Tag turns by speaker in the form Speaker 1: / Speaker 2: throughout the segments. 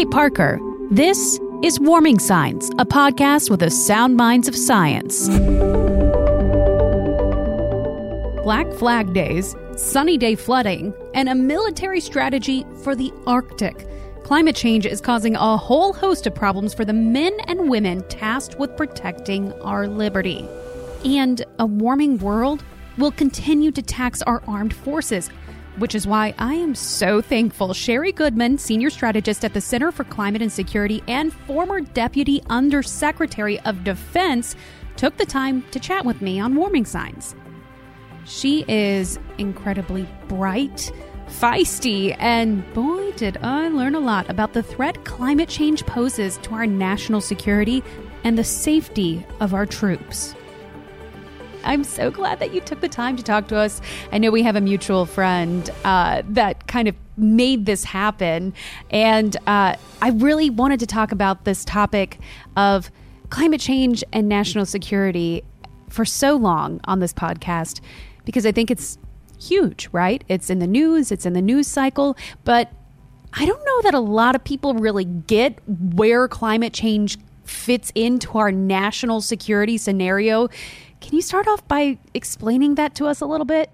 Speaker 1: Kait Parker. This is Warming Signs, a podcast with the sound minds of science. Black Flag Days, sunny day flooding, and a military strategy for the Arctic. Climate change is causing a whole host of problems for the men and women tasked with protecting our liberty. And a warming world will continue to tax our armed forces, which is why I am so thankful Sherri Goodman, senior strategist at the Center for Climate and Security and former Deputy Undersecretary of Defense, took the time to chat with me on warming signs. She is incredibly bright, feisty, and boy, did I learn a lot about the threat climate change poses to our national security and the safety of our troops. I'm so glad that you took the time to talk to us. I know we have a mutual friend uh, that kind of made this happen. And uh, I really wanted to talk about this topic of climate change and national security for so long on this podcast because I think it's huge, right? It's in the news, it's in the news cycle, but I don't know that a lot of people really get where climate change fits into our national security scenario. Can you start off by explaining that to us a little bit?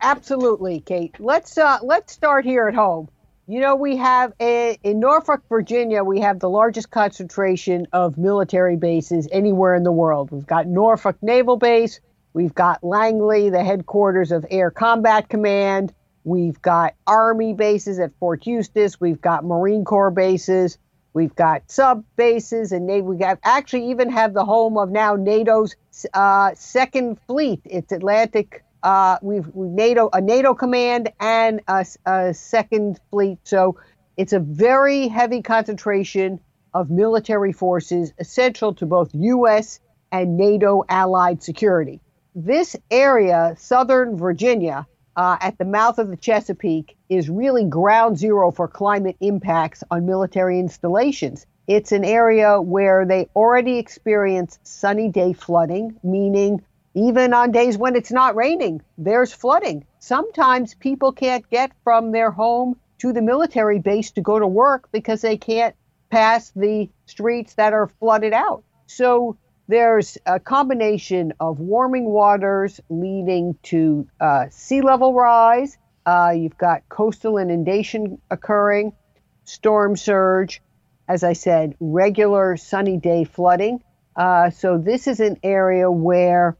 Speaker 2: Absolutely, Kait. Let's uh, let's start here at home. You know, we have a, in Norfolk, Virginia, we have the largest concentration of military bases anywhere in the world. We've got Norfolk Naval Base, We've got Langley, the headquarters of Air Combat Command. We've got Army bases at Fort Eustis. We've got Marine Corps bases. We've got sub bases, and we actually even have the home of now NATO's uh, second fleet. It's Atlantic. Uh, we've, we've, NATO a NATO command and a, a second fleet. So it's a very heavy concentration of military forces essential to both U.S. and NATO allied security this area, southern Virginia, uh, at the mouth of the Chesapeake, is really ground zero for climate impacts on military installations. It's an area where they already experience sunny day flooding, meaning even on days when it's not raining, there's flooding. Sometimes people can't get from their home to the military base to go to work because they can't pass the streets that are flooded out. So there's a combination of warming waters leading to uh, sea level rise. Uh, you've got coastal inundation occurring, storm surge, as I said, regular sunny day flooding. Uh, so, this is an area where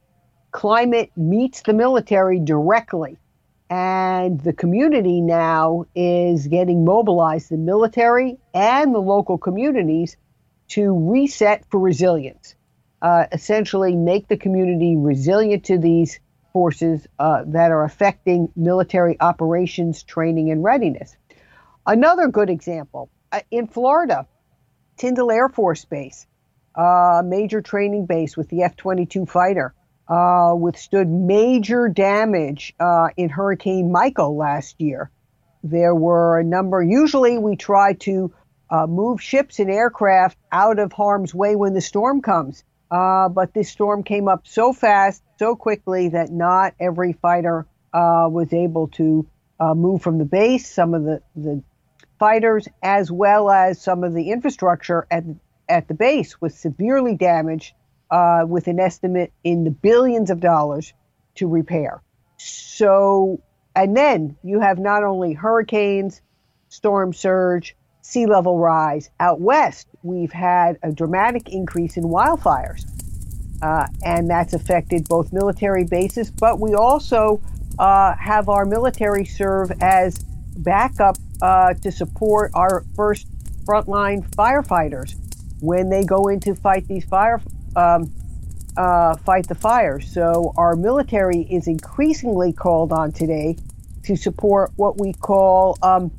Speaker 2: climate meets the military directly. And the community now is getting mobilized, the military and the local communities, to reset for resilience uh, essentially make the community resilient to these forces uh, that are affecting military operations, training, and readiness. Another good example uh, in Florida, Tyndall Air Force Base, a major training base with the F 22 fighter, uh, withstood major damage uh, in Hurricane Michael last year. There were a number, usually, we try to uh, move ships and aircraft out of harm's way when the storm comes. Uh, but this storm came up so fast, so quickly that not every fighter uh, was able to uh, move from the base. Some of the, the fighters, as well as some of the infrastructure at, at the base, was severely damaged uh, with an estimate in the billions of dollars to repair. So, and then you have not only hurricanes, storm surge, sea level rise. Out west, we've had a dramatic increase in wildfires, uh, and that's affected both military bases, but we also uh, have our military serve as backup uh, to support our first frontline firefighters when they go in to fight these fire. Um, uh, fight the fires. So our military is increasingly called on today to support what we call um,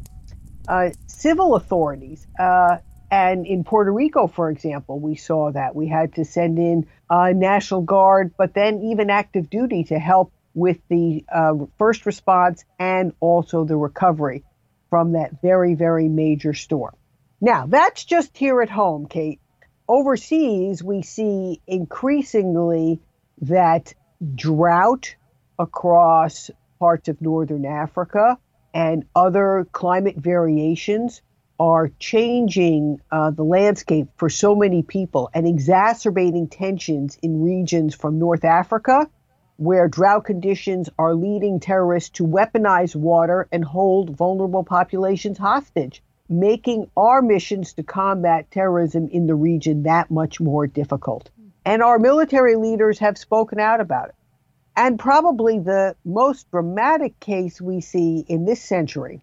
Speaker 2: uh, civil authorities. Uh, and in Puerto Rico, for example, we saw that we had to send in uh, National Guard, but then even active duty to help with the uh, first response and also the recovery from that very, very major storm. Now, that's just here at home, Kait. Overseas, we see increasingly that drought across parts of northern Africa and other climate variations are changing uh, the landscape for so many people and exacerbating tensions in regions from North Africa, where drought conditions are leading terrorists to weaponize water and hold vulnerable populations hostage, making our missions to combat terrorism in the region that much more difficult. And our military leaders have spoken out about it. And probably the most dramatic case we see in this century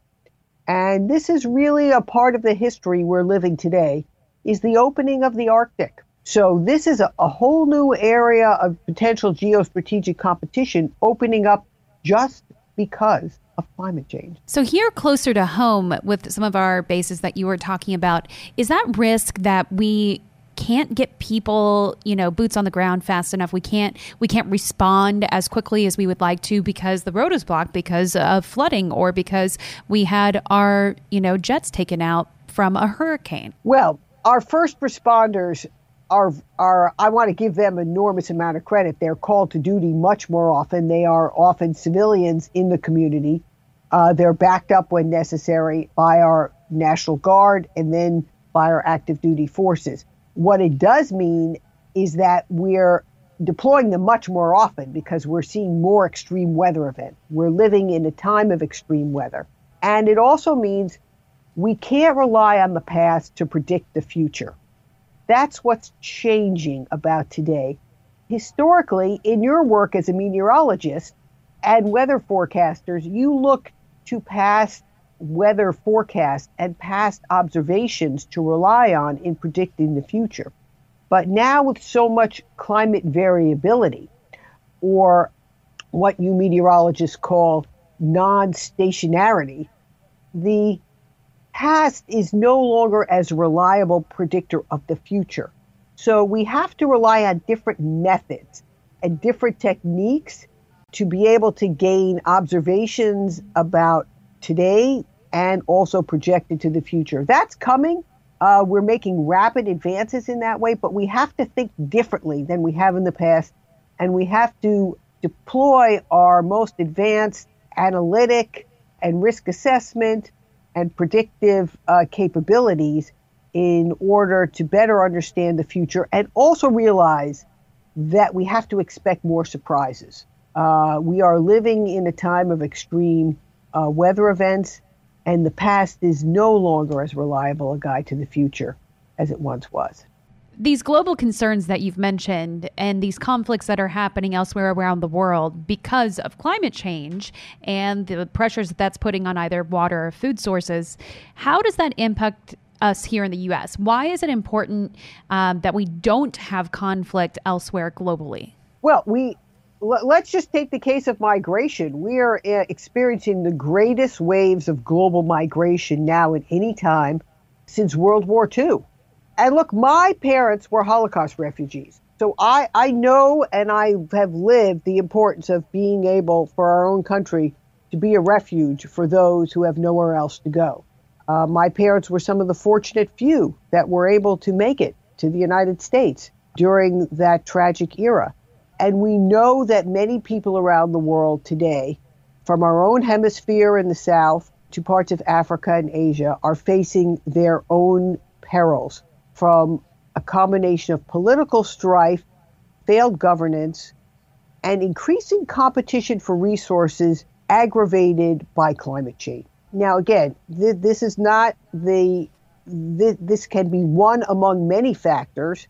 Speaker 2: and this is really a part of the history we're living today, is the opening of the Arctic. So this is a, a whole new area of potential geostrategic competition opening up just because of climate change.
Speaker 1: So, here closer to home with some of our bases that you were talking about, is that risk that we can't get people, you know, boots on the ground fast enough. We can't we can't respond as quickly as we would like to because the road is blocked because of flooding or because we had our, you know, jets taken out from a hurricane.
Speaker 2: Well, our first responders are are I want to give them enormous amount of credit. They're called to duty much more often. They are often civilians in the community. Uh, they're backed up when necessary by our National Guard and then by our active duty forces. What it does mean is that we're deploying them much more often because we're seeing more extreme weather events. We're living in a time of extreme weather. And it also means we can't rely on the past to predict the future. That's what's changing about today. Historically, in your work as a meteorologist and weather forecasters, you look to past weather forecasts and past observations to rely on in predicting the future. But now, with so much climate variability, or what you meteorologists call non stationarity, the past is no longer as reliable predictor of the future. So we have to rely on different methods and different techniques to be able to gain observations about today and also projected to the future. That's coming. Uh, we're making rapid advances in that way, but we have to think differently than we have in the past, and we have to deploy our most advanced analytic and risk assessment and predictive uh, capabilities in order to better understand the future and also realize that we have to expect more surprises. Uh, we are living in a time of extreme uh, weather events, and the past is no longer as reliable a guide to the future as it once was.
Speaker 1: These global concerns that you've mentioned and these conflicts that are happening elsewhere around the world because of climate change and the pressures that that's putting on either water or food sources, how does that impact us here in the US? Why is it important um, that we don't have conflict elsewhere globally?
Speaker 2: Well, we let's just take the case of migration. We are uh, experiencing the greatest waves of global migration now at any time since World War II. And look, my parents were Holocaust refugees. So I, I know and I have lived the importance of being able for our own country to be a refuge for those who have nowhere else to go. Uh, my parents were some of the fortunate few that were able to make it to the United States during that tragic era. And we know that many people around the world today, from our own hemisphere in the South to parts of Africa and Asia, are facing their own perils from a combination of political strife, failed governance, and increasing competition for resources aggravated by climate change. Now, again, th- this is not the, th- this can be one among many factors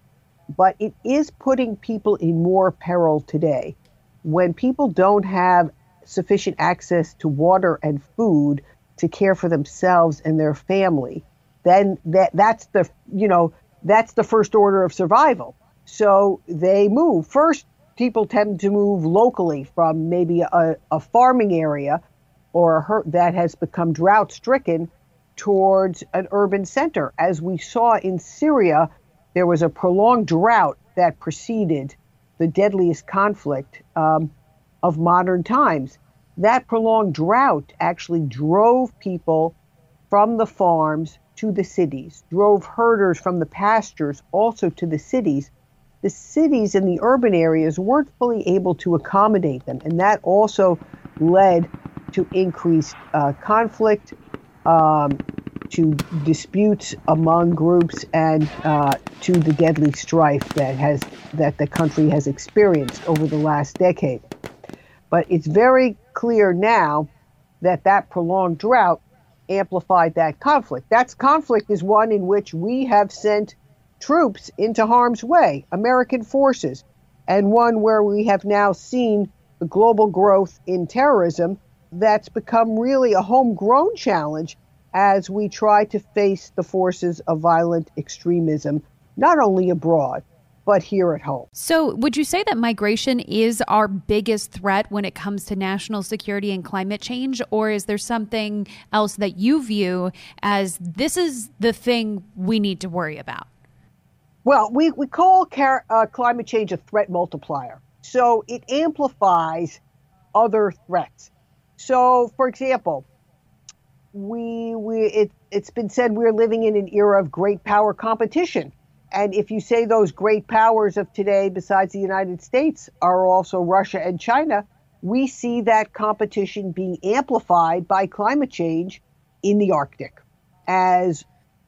Speaker 2: but it is putting people in more peril today. When people don't have sufficient access to water and food to care for themselves and their family, then that that's the you know that's the first order of survival. So they move. First, people tend to move locally from maybe a, a farming area or a, that has become drought stricken towards an urban center, as we saw in Syria there was a prolonged drought that preceded the deadliest conflict um, of modern times. That prolonged drought actually drove people from the farms to the cities, drove herders from the pastures also to the cities. The cities and the urban areas weren't fully able to accommodate them, and that also led to increased uh, conflict, um, to disputes among groups and uh, to the deadly strife that has that the country has experienced over the last decade. But it's very clear now that that prolonged drought amplified that conflict. That conflict is one in which we have sent troops into harm's way, American forces, and one where we have now seen the global growth in terrorism that's become really a homegrown challenge as we try to face the forces of violent extremism, not only abroad, but here at home.
Speaker 1: So, would you say that migration is our biggest threat when it comes to national security and climate change? Or is there something else that you view as this is the thing we need to worry about?
Speaker 2: Well, we, we call car- uh, climate change a threat multiplier. So, it amplifies other threats. So, for example, we we it, it's been said we're living in an era of great power competition. And if you say those great powers of today, besides the United States, are also Russia and China, we see that competition being amplified by climate change in the Arctic as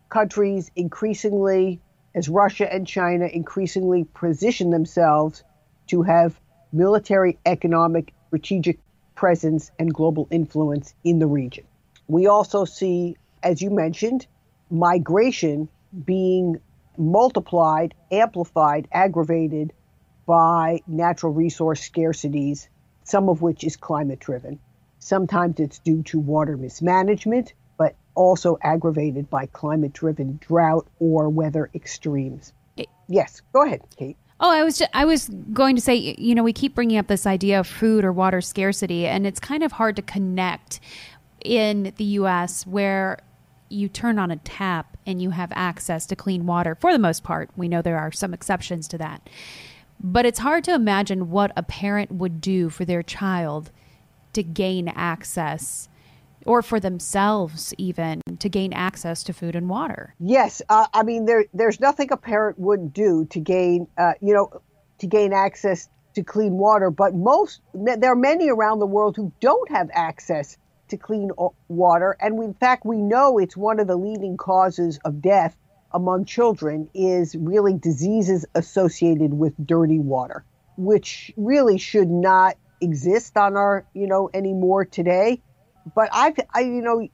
Speaker 2: countries increasingly, as Russia and China increasingly position themselves to have military, economic, strategic presence and global influence in the region. We also see, as you mentioned, migration being multiplied, amplified, aggravated by natural resource scarcities, some of which is climate driven. Sometimes it's due to water mismanagement, but also aggravated by climate driven drought or weather extremes. Yes, go ahead, Kait.
Speaker 1: Oh, I was just, I was going to say, you know, we keep bringing up this idea of food or water scarcity, and it's kind of hard to connect in the U.S. where you turn on a tap and you have access to clean water for the most part. We know there are some exceptions to that, but it's hard to imagine what a parent would do for their child to gain access or for themselves even to gain access to food and water.
Speaker 2: Yes, uh, I mean there there's nothing a parent wouldn't do to gain uh, you know to gain access to clean water, but most there are many around the world who don't have access to clean water, and we, in fact we know it's one of the leading causes of death among children is really diseases associated with dirty water, which really should not exist on our you know anymore today but I've, I, you know,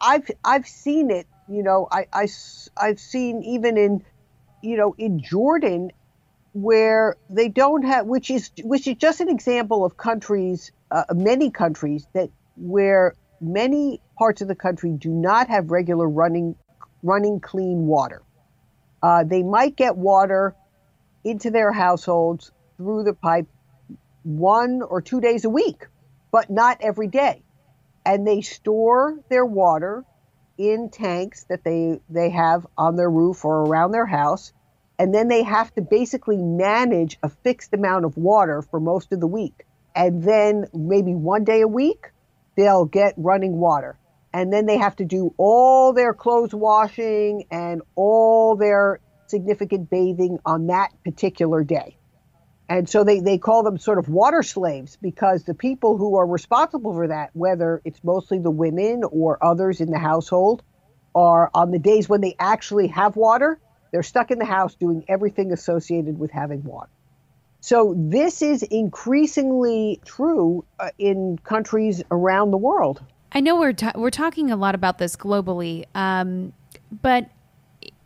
Speaker 2: I've, I've seen it. You know, I, I, I've seen even in, you know, in Jordan, where they don't have, which is, which is just an example of countries, uh, many countries that where many parts of the country do not have regular running, running clean water. Uh, they might get water into their households through the pipe one or two days a week, but not every day. And they store their water in tanks that they they have on their roof or around their house. And then they have to basically manage a fixed amount of water for most of the week. And then maybe one day a week they'll get running water and then they have to do all their clothes washing and all their significant bathing on that particular day and so they, they call them sort of water slaves because the people who are responsible for that, whether it's mostly the women or others in the household, are on the days when they actually have water, they're stuck in the house doing everything associated with having water. So this is increasingly true uh, in countries around the world.
Speaker 1: I know we're ta- we're talking a lot about this globally, um, but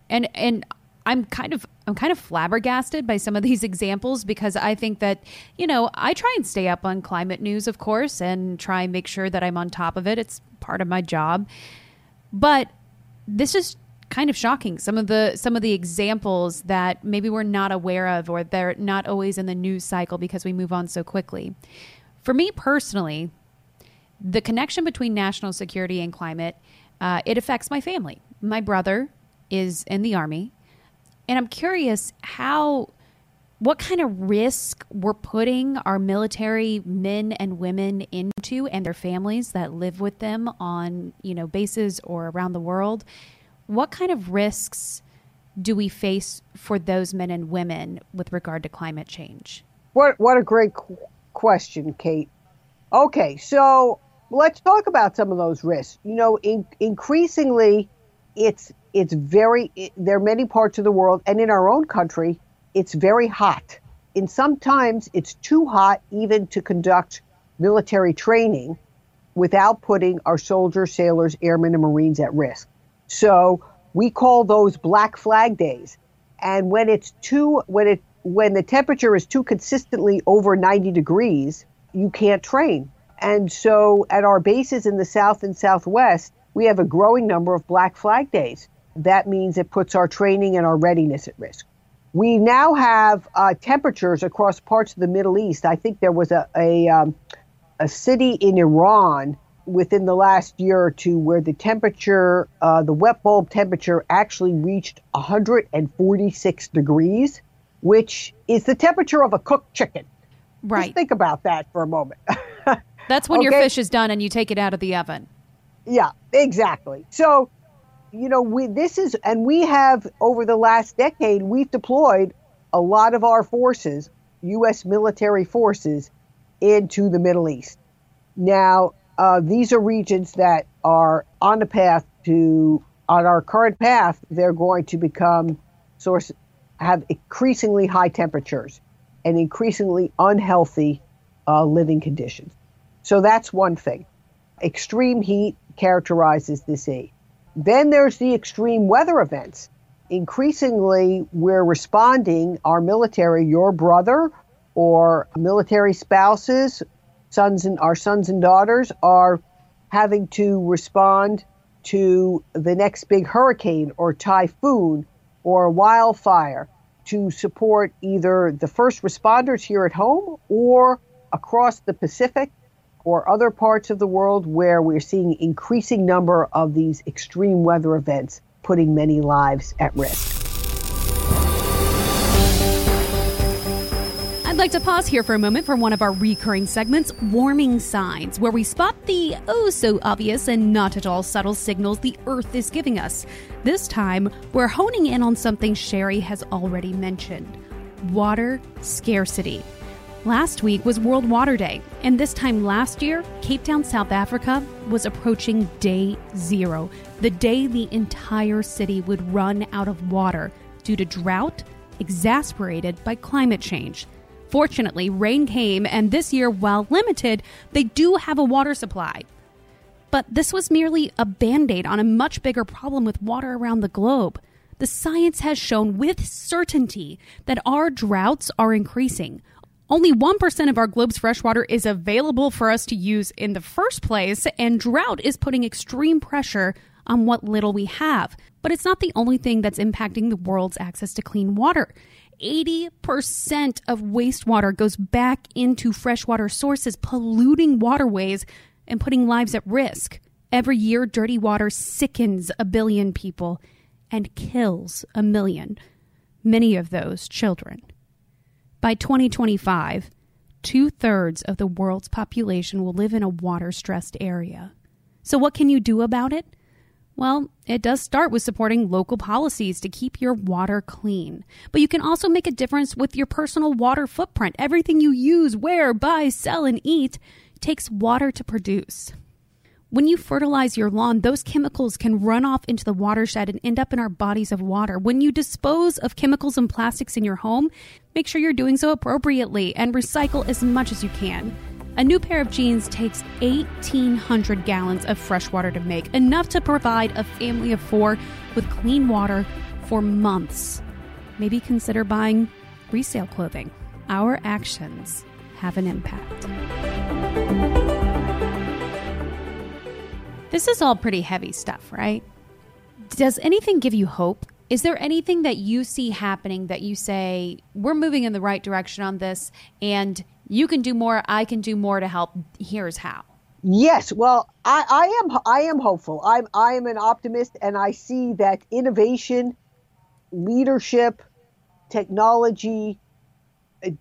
Speaker 1: and and I'm kind of I'm kind of flabbergasted by some of these examples because I think that, you know, I try and stay up on climate news, of course, and try and make sure that I'm on top of it. It's part of my job. But this is kind of shocking. Some of the some of the examples that maybe we're not aware of or they're not always in the news cycle because we move on so quickly. For me personally, the connection between national security and climate, uh, it affects my family. My brother is in the army and I'm curious how what kind of risk we're putting our military men and women into and their families that live with them on, you know, bases or around the world. What kind of risks do we face for those men and women with regard to climate change?
Speaker 2: What what a great question, Kait. Okay, so let's talk about some of those risks. You know, in, increasingly it's it's very it, there are many parts of the world and in our own country it's very hot and sometimes it's too hot even to conduct military training without putting our soldiers sailors airmen and marines at risk so we call those black flag days and when it's too when it when the temperature is too consistently over 90 degrees you can't train and so at our bases in the south and southwest we have a growing number of Black Flag Days. That means it puts our training and our readiness at risk. We now have uh, temperatures across parts of the Middle East. I think there was a, a, um, a city in Iran within the last year or two where the temperature, uh, the wet bulb temperature, actually reached 146 degrees, which is the temperature of a cooked chicken.
Speaker 1: Right.
Speaker 2: Just think about that for a moment.
Speaker 1: That's when okay. your fish is done and you take it out of the oven.
Speaker 2: Yeah, exactly. So, you know, we this is and we have over the last decade we've deployed a lot of our forces, US military forces into the Middle East. Now, uh, these are regions that are on the path to on our current path, they're going to become source have increasingly high temperatures and increasingly unhealthy uh, living conditions. So that's one thing. Extreme heat characterizes this age. Then there's the extreme weather events. Increasingly, we're responding, our military, your brother or military spouses, sons and our sons and daughters are having to respond to the next big hurricane or typhoon or wildfire to support either the first responders here at home or across the Pacific or other parts of the world where we're seeing increasing number of these extreme weather events putting many lives at risk.
Speaker 1: Like to pause here for a moment for one of our recurring segments, Warming Signs, where we spot the oh so obvious and not at all subtle signals the Earth is giving us. This time, we're honing in on something Sherri has already mentioned water scarcity. Last week was World Water Day, and this time last year, Cape Town, South Africa was approaching day zero, the day the entire city would run out of water due to drought exasperated by climate change. Fortunately, rain came, and this year, while limited, they do have a water supply. But this was merely a band aid on a much bigger problem with water around the globe. The science has shown with certainty that our droughts are increasing. Only 1% of our globe's freshwater is available for us to use in the first place, and drought is putting extreme pressure on what little we have. But it's not the only thing that's impacting the world's access to clean water. 80% of wastewater goes back into freshwater sources, polluting waterways and putting lives at risk. Every year, dirty water sickens a billion people and kills a million, many of those children. By 2025, two thirds of the world's population will live in a water stressed area. So, what can you do about it? Well, it does start with supporting local policies to keep your water clean. But you can also make a difference with your personal water footprint. Everything you use, wear, buy, sell, and eat takes water to produce. When you fertilize your lawn, those chemicals can run off into the watershed and end up in our bodies of water. When you dispose of chemicals and plastics in your home, make sure you're doing so appropriately and recycle as much as you can. A new pair of jeans takes 1,800 gallons of fresh water to make, enough to provide a family of four with clean water for months. Maybe consider buying resale clothing. Our actions have an impact. This is all pretty heavy stuff, right? Does anything give you hope? Is there anything that you see happening that you say, we're moving in the right direction on this and you can do more, I can do more to help? Here's how.
Speaker 2: Yes, well, I, I am I am hopeful. I'm I am an optimist and I see that innovation, leadership, technology,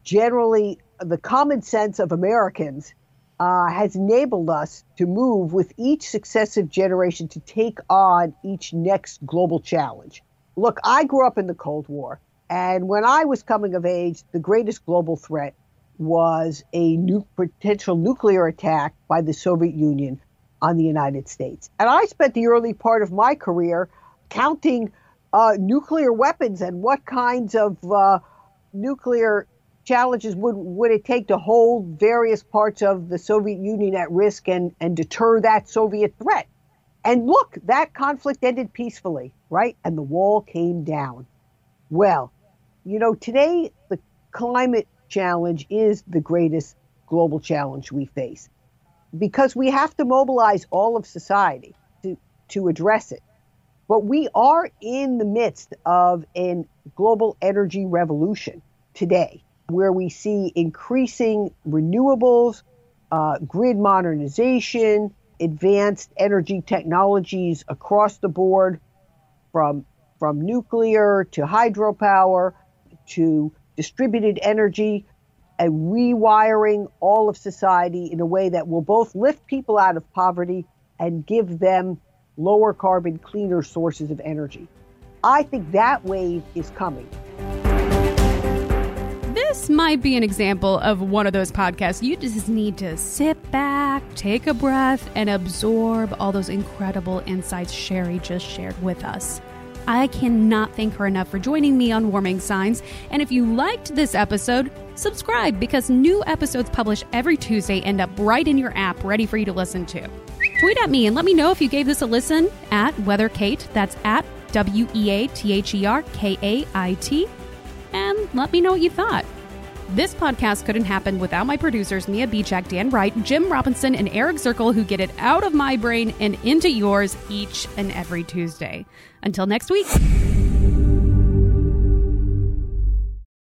Speaker 2: generally the common sense of Americans uh, has enabled us to move with each successive generation to take on each next global challenge. Look, I grew up in the Cold War, and when I was coming of age, the greatest global threat was a potential nuclear attack by the Soviet Union on the United States. And I spent the early part of my career counting uh, nuclear weapons and what kinds of uh, nuclear challenges would, would it take to hold various parts of the Soviet Union at risk and, and deter that Soviet threat? And look, that conflict ended peacefully, right? And the wall came down. Well, you know, today the climate challenge is the greatest global challenge we face because we have to mobilize all of society to, to address it. But we are in the midst of a global energy revolution today where we see increasing renewables, uh, grid modernization, advanced energy technologies across the board, from, from nuclear to hydropower to distributed energy, and rewiring all of society in a way that will both lift people out of poverty and give them lower carbon, cleaner sources of energy. I think that wave is coming
Speaker 1: this might be an example of one of those podcasts you just need to sit back, take a breath, and absorb all those incredible insights Sherri just shared with us. I cannot thank her enough for joining me on Warming Signs. And if you liked this episode, subscribe because new episodes published every Tuesday end up right in your app, ready for you to listen to. Tweet at me and let me know if you gave this a listen at Weather Kait. That's at W E A T H E R K A I T. And let me know what you thought. This podcast couldn't happen without my producers, Mia Bichak, Dan Wright, Jim Robinson, and Eric Zirkle, who get it out of my brain and into yours each and every Tuesday. Until next week.